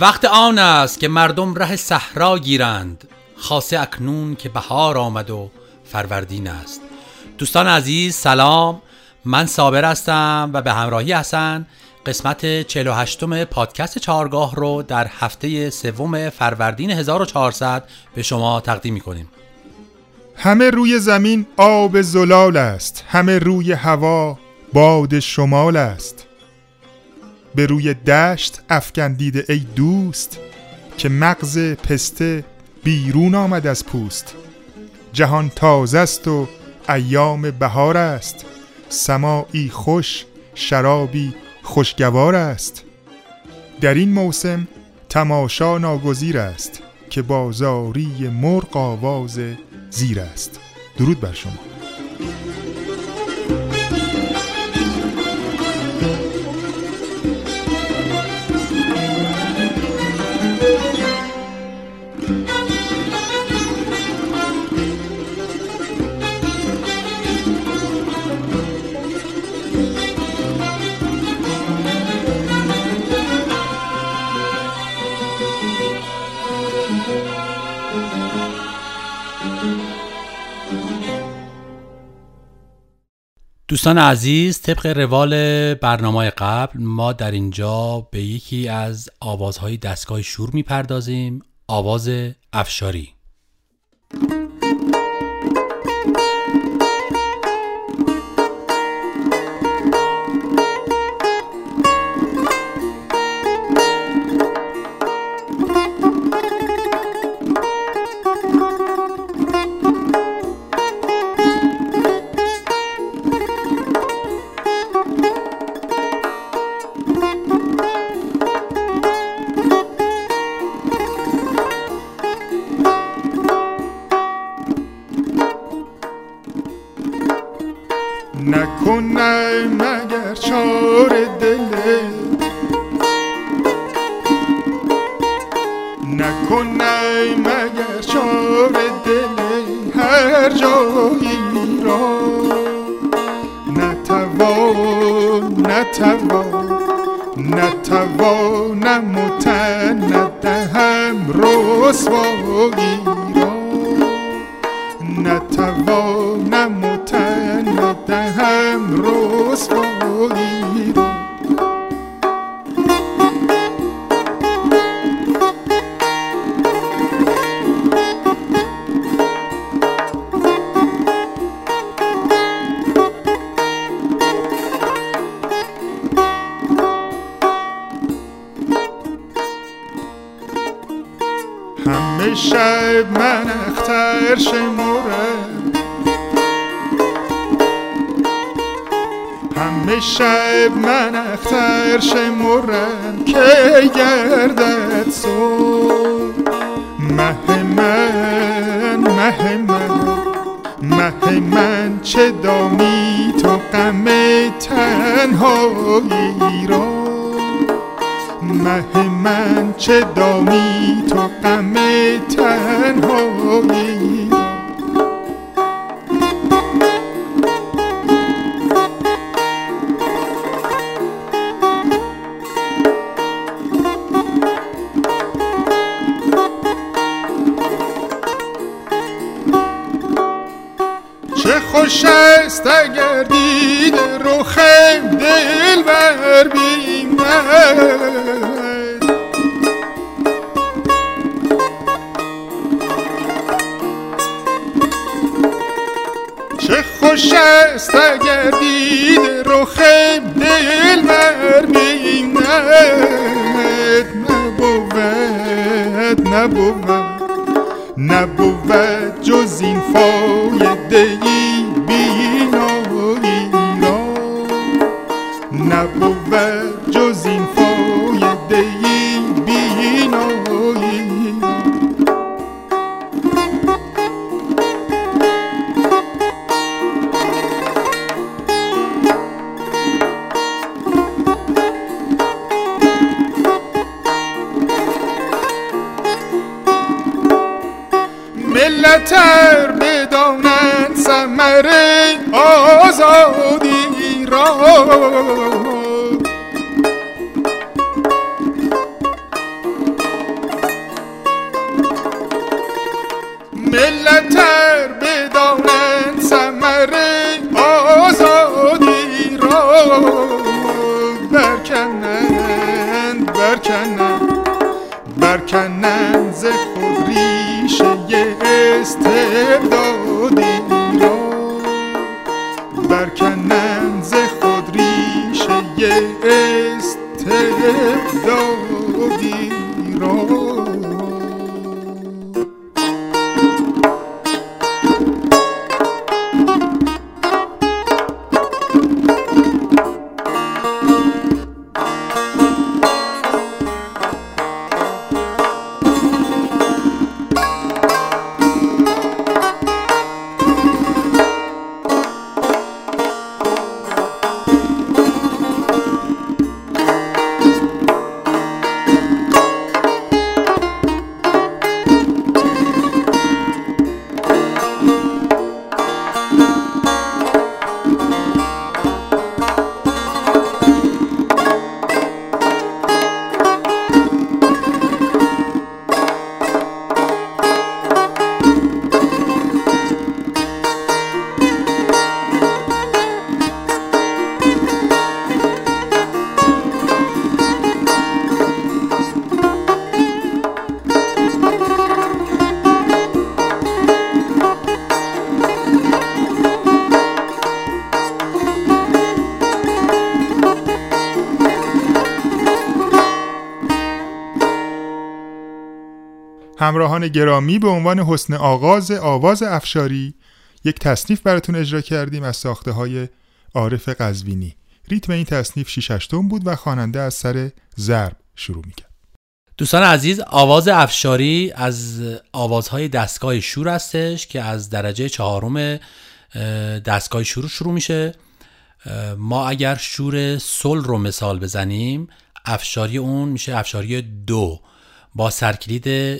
وقت آن است که مردم ره صحرا گیرند. خاصه اکنون که بهار آمد و فروردین است. دوستان عزیز سلام. من صابر هستم و به همراهی حسن قسمت 48 م پادکست چهارگاه رو در هفته سوم فروردین 1400 به شما تقدیم می‌کنیم. همه روی زمین آب زلال است. همه روی هوا باد شمال است. به روی دشت افکندیده ای دوست که مغز پسته بیرون آمد از پوست. جهان تازه است و ایام بهار است سماعی خوش شرابی خوشگوار است در این موسم تماشا ناگزیر است که بازاری مرغ آواز زیر است درود بر شما. دوستان عزیز طبق روال برنامه قبل ما در اینجا به یکی از آوازهای دستگاه شور می‌پردازیم. آواز افشاری. نتوان نتوان نتوانم و تن ندهم رسوایی را نتوانم و تن ندهم رسوایی را همه شب من اختر شمرم همه شب من اختر شمرم که گردد صبح مه من مه من. مه من چه دامی تو غم تنهایی را مه من چه دامی تو غم تنهایی؟ چه خوش است اگر دید رخ دل بر بیند چه خوش است اگر دید رخ دل بر بیند نبود نبود نبود جز این فایده ای بینایی را. نبود جز این فایده ای بینایی ملت بدانند ثمر آزادی را. برکنند برکنند برکنند ز خود ریشه استبدادی را. برکنند ز خود ریشه استبدادی را. همراهان گرامی به عنوان حسن آغاز آواز افشاری یک تصنیف براتون اجرا کردیم از ساخته های عارف قزوینی. ریتم این تصنیف 6 هشتم بود و خواننده از سر ضرب شروع می‌کرد. دوستان عزیز آواز افشاری از آوازهای دستگاه شور هستش که از درجه چهارم دستگاه شروع شروع میشه. ما اگر شور سل رو مثال بزنیم افشاری اون میشه افشاری دو. با سرکلید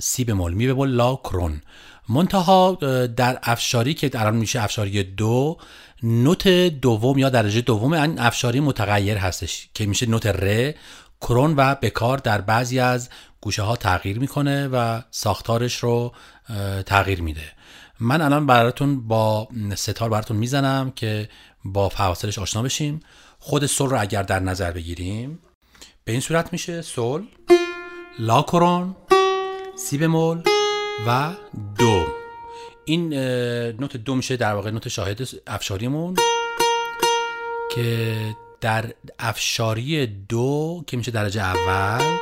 سی بمول می لا کرون منتها در افشاری که الان میشه افشاری دو نوت دوم یا درجه دوم این افشاری متغیر هستش که میشه نوت ر کرون و بکار در بعضی از گوشه ها تغییر می‌کنه و ساختارش رو تغییر میده. من الان براتون با ستار براتون می‌زنم که با فواصلش آشنا بشیم. خود سول رو اگر در نظر بگیریم به این صورت میشه؟ سول؟ لا کرون سی بمول و دو این نوت دو میشه در واقع نوت شاهد افشاریمون که در افشاری دو که میشه درجه اول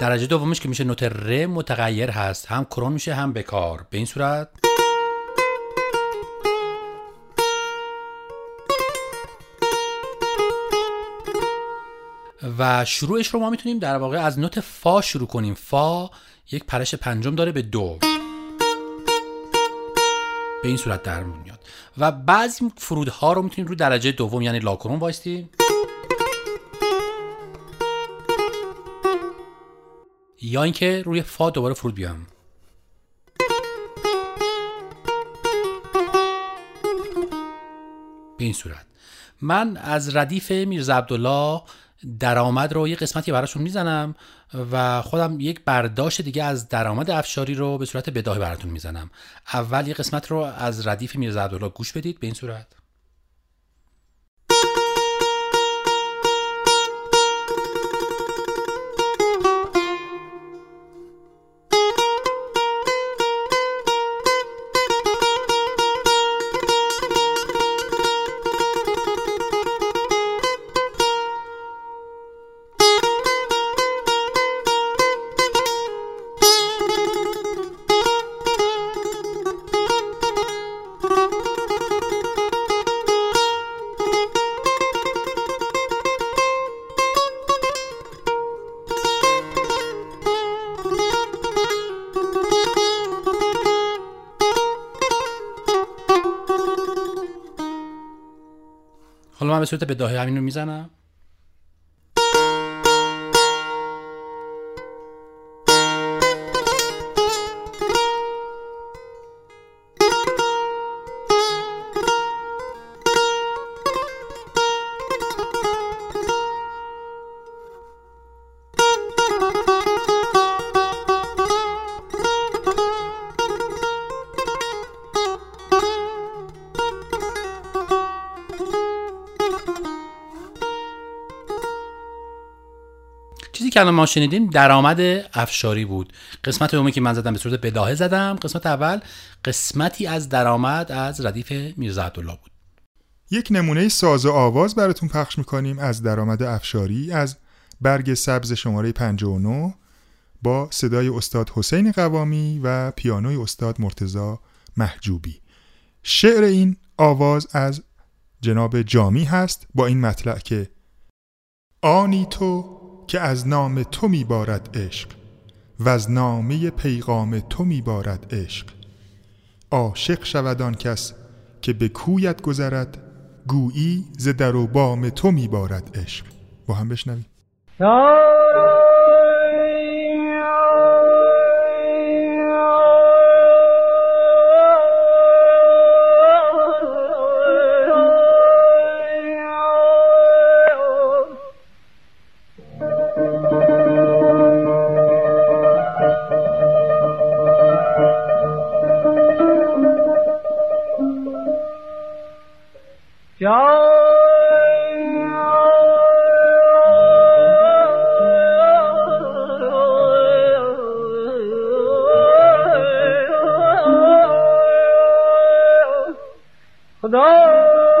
درجه دومش که میشه نوت ر متغیر هست. هم کرون میشه هم بکار. به این صورت و شروعش رو ما می‌تونیم در واقع از نوت فا شروع کنیم. فا یک پرش پنجم داره به دو. به این صورت در میاد. و بعضی فرودها رو می‌تونیم رو درجه دوم یعنی لاکرون وایستیم. یا اینکه روی فا دوباره فرود بیام. به این صورت. من از ردیف میرزا عبدالله درآمد رو یه قسمتی براشون می‌زنم و خودم یک برداشت دیگه از درآمد افشاری رو به صورت بداهی براتون می‌زنم. اول یه قسمت رو از ردیف میرزا عبدالله گوش بدید به این صورت. من به صورت بداهه همین رو می‌زنم. چیزی که الان ما شنیدیم درآمد افشاری بود. قسمت دومی که من زدم به صورت بداهه زدم. قسمت اول قسمتی از درآمد از ردیف میرزا عبدالله بود. یک نمونه ساز و آواز براتون پخش می‌کنیم از درآمد افشاری از برگ سبز شماره 59 با صدای استاد حسین قوامی و پیانوی استاد مرتزا محجوبی. شعر این آواز از جناب جامی هست با این مطلع که آنی تو که از نام تو میبارد عشق و از نامه پیغام تو میبارد عشق. عاشق شود آن کس که به کویت گذرد گویی ز در و بام تو میبارد عشق. با هم بشنویم. あ。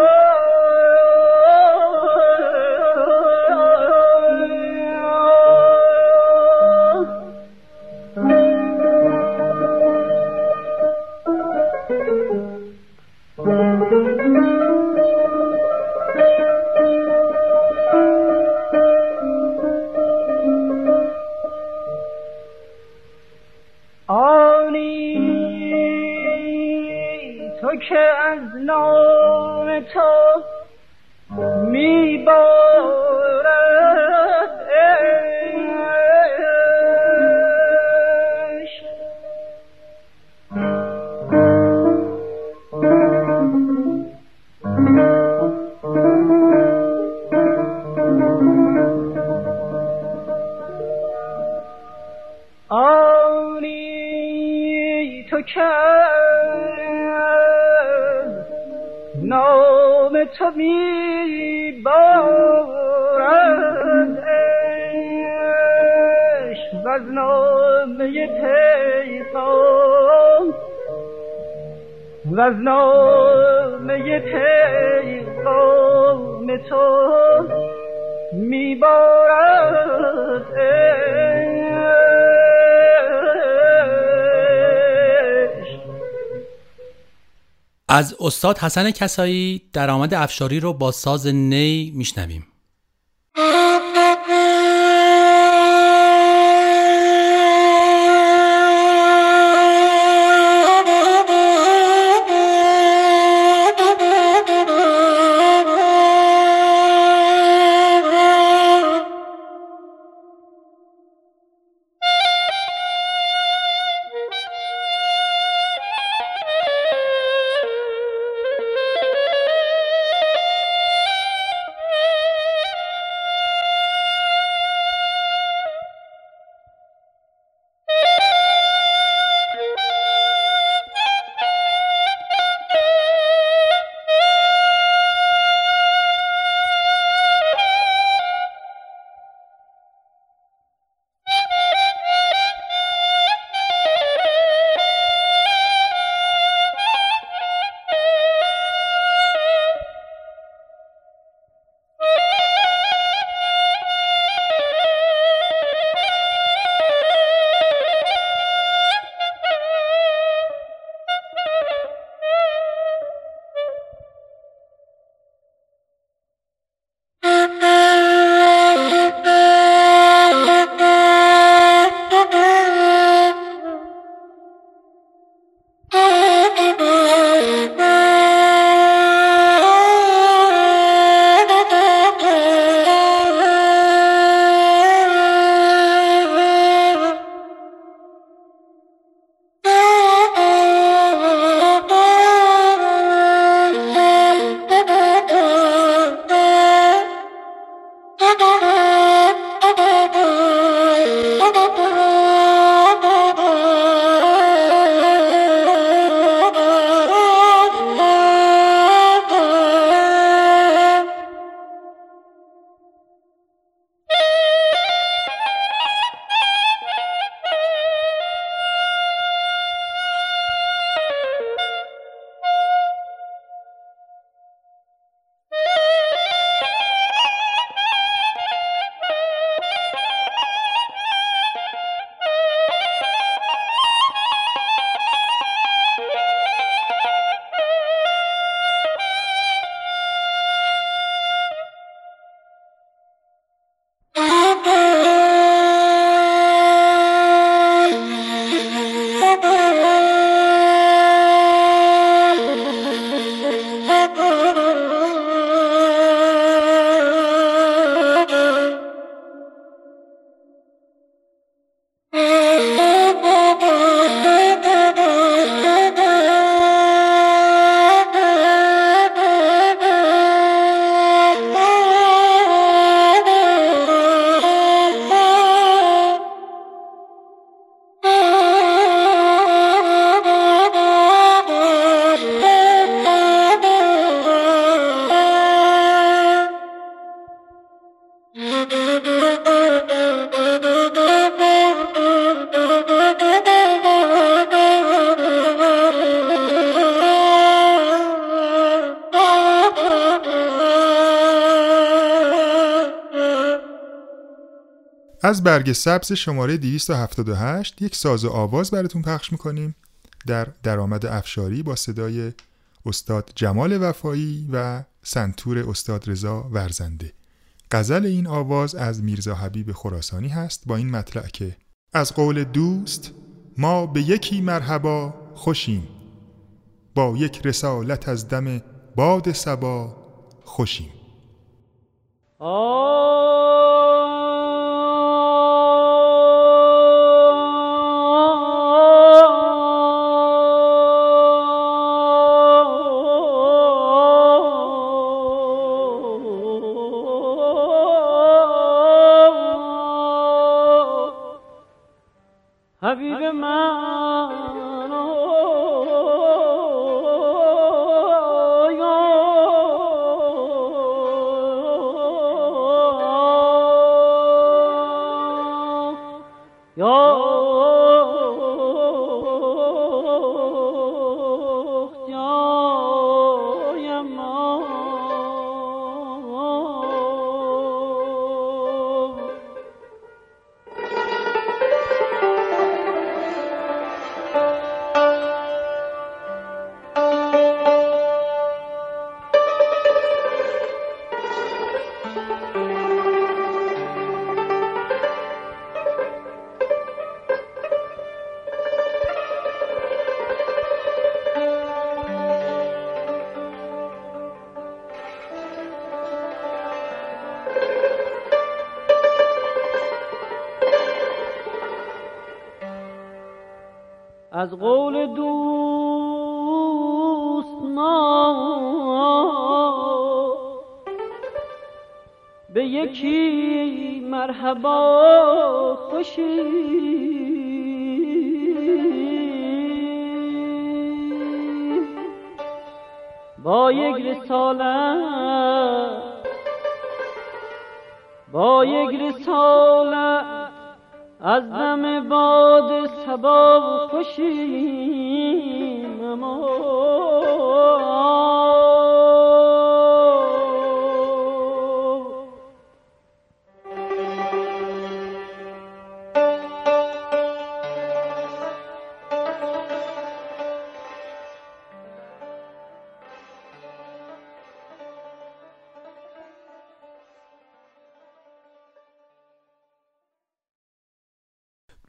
از استاد حسن کسایی درآمد افشاری رو با ساز نی میشنویم. از برگ سبز شماره 278 یک ساز آواز براتون پخش می‌کنیم در درآمد افشاری با صدای استاد جمال وفایی و سنتور استاد رضا ورزنده. غزل این آواز از میرزا حبیب خراسانی هست با این مطلع که از قول دوست ما به یکی مرحبا خوشیم با یک رسالت از دم باد سبا خوشیم. از قول دوست ما به یکی مرحبا خوشی. با یک رساله با یک رساله از دم باد سبا خوشیم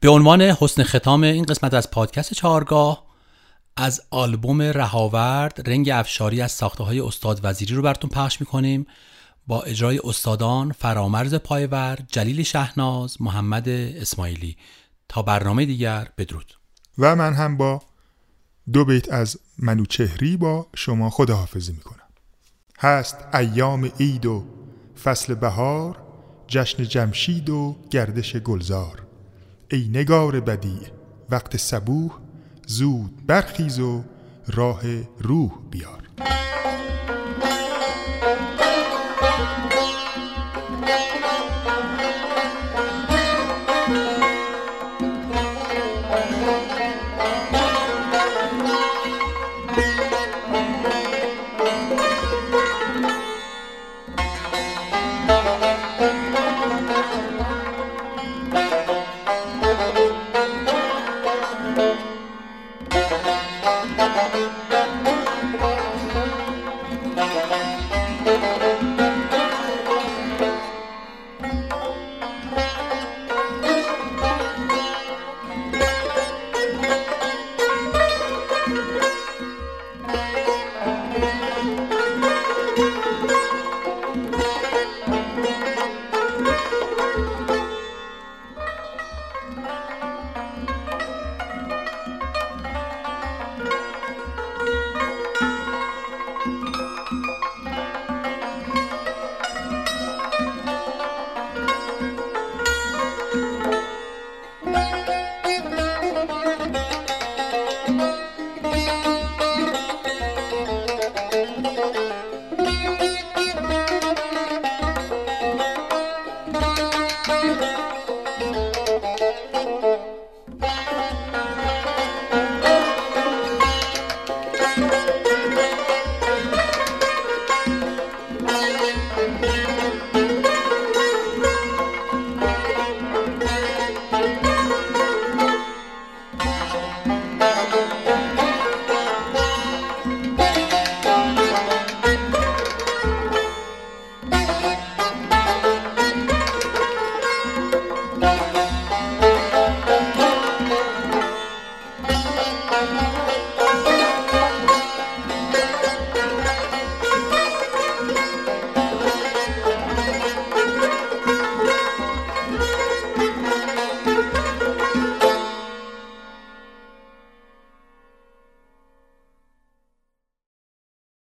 به عنوان حسن ختام این قسمت از پادکست چهارگاه از آلبوم رهاورد رنگ افشاری از ساخته های استاد وزیری رو براتون پخش می‌کنیم. با اجرای استادان فرامرز پایور، جلیل شهناز، محمد اسماعیلی. تا برنامه دیگر بدرود. و من هم با دو بیت از منوچهری با شما خداحافظی می‌کنم. هست ایام عید و فصل بهار جشن جمشید و گردش گلزار. ای نگار بدی وقت صبوح زود برخیز و راه روح بیار. Música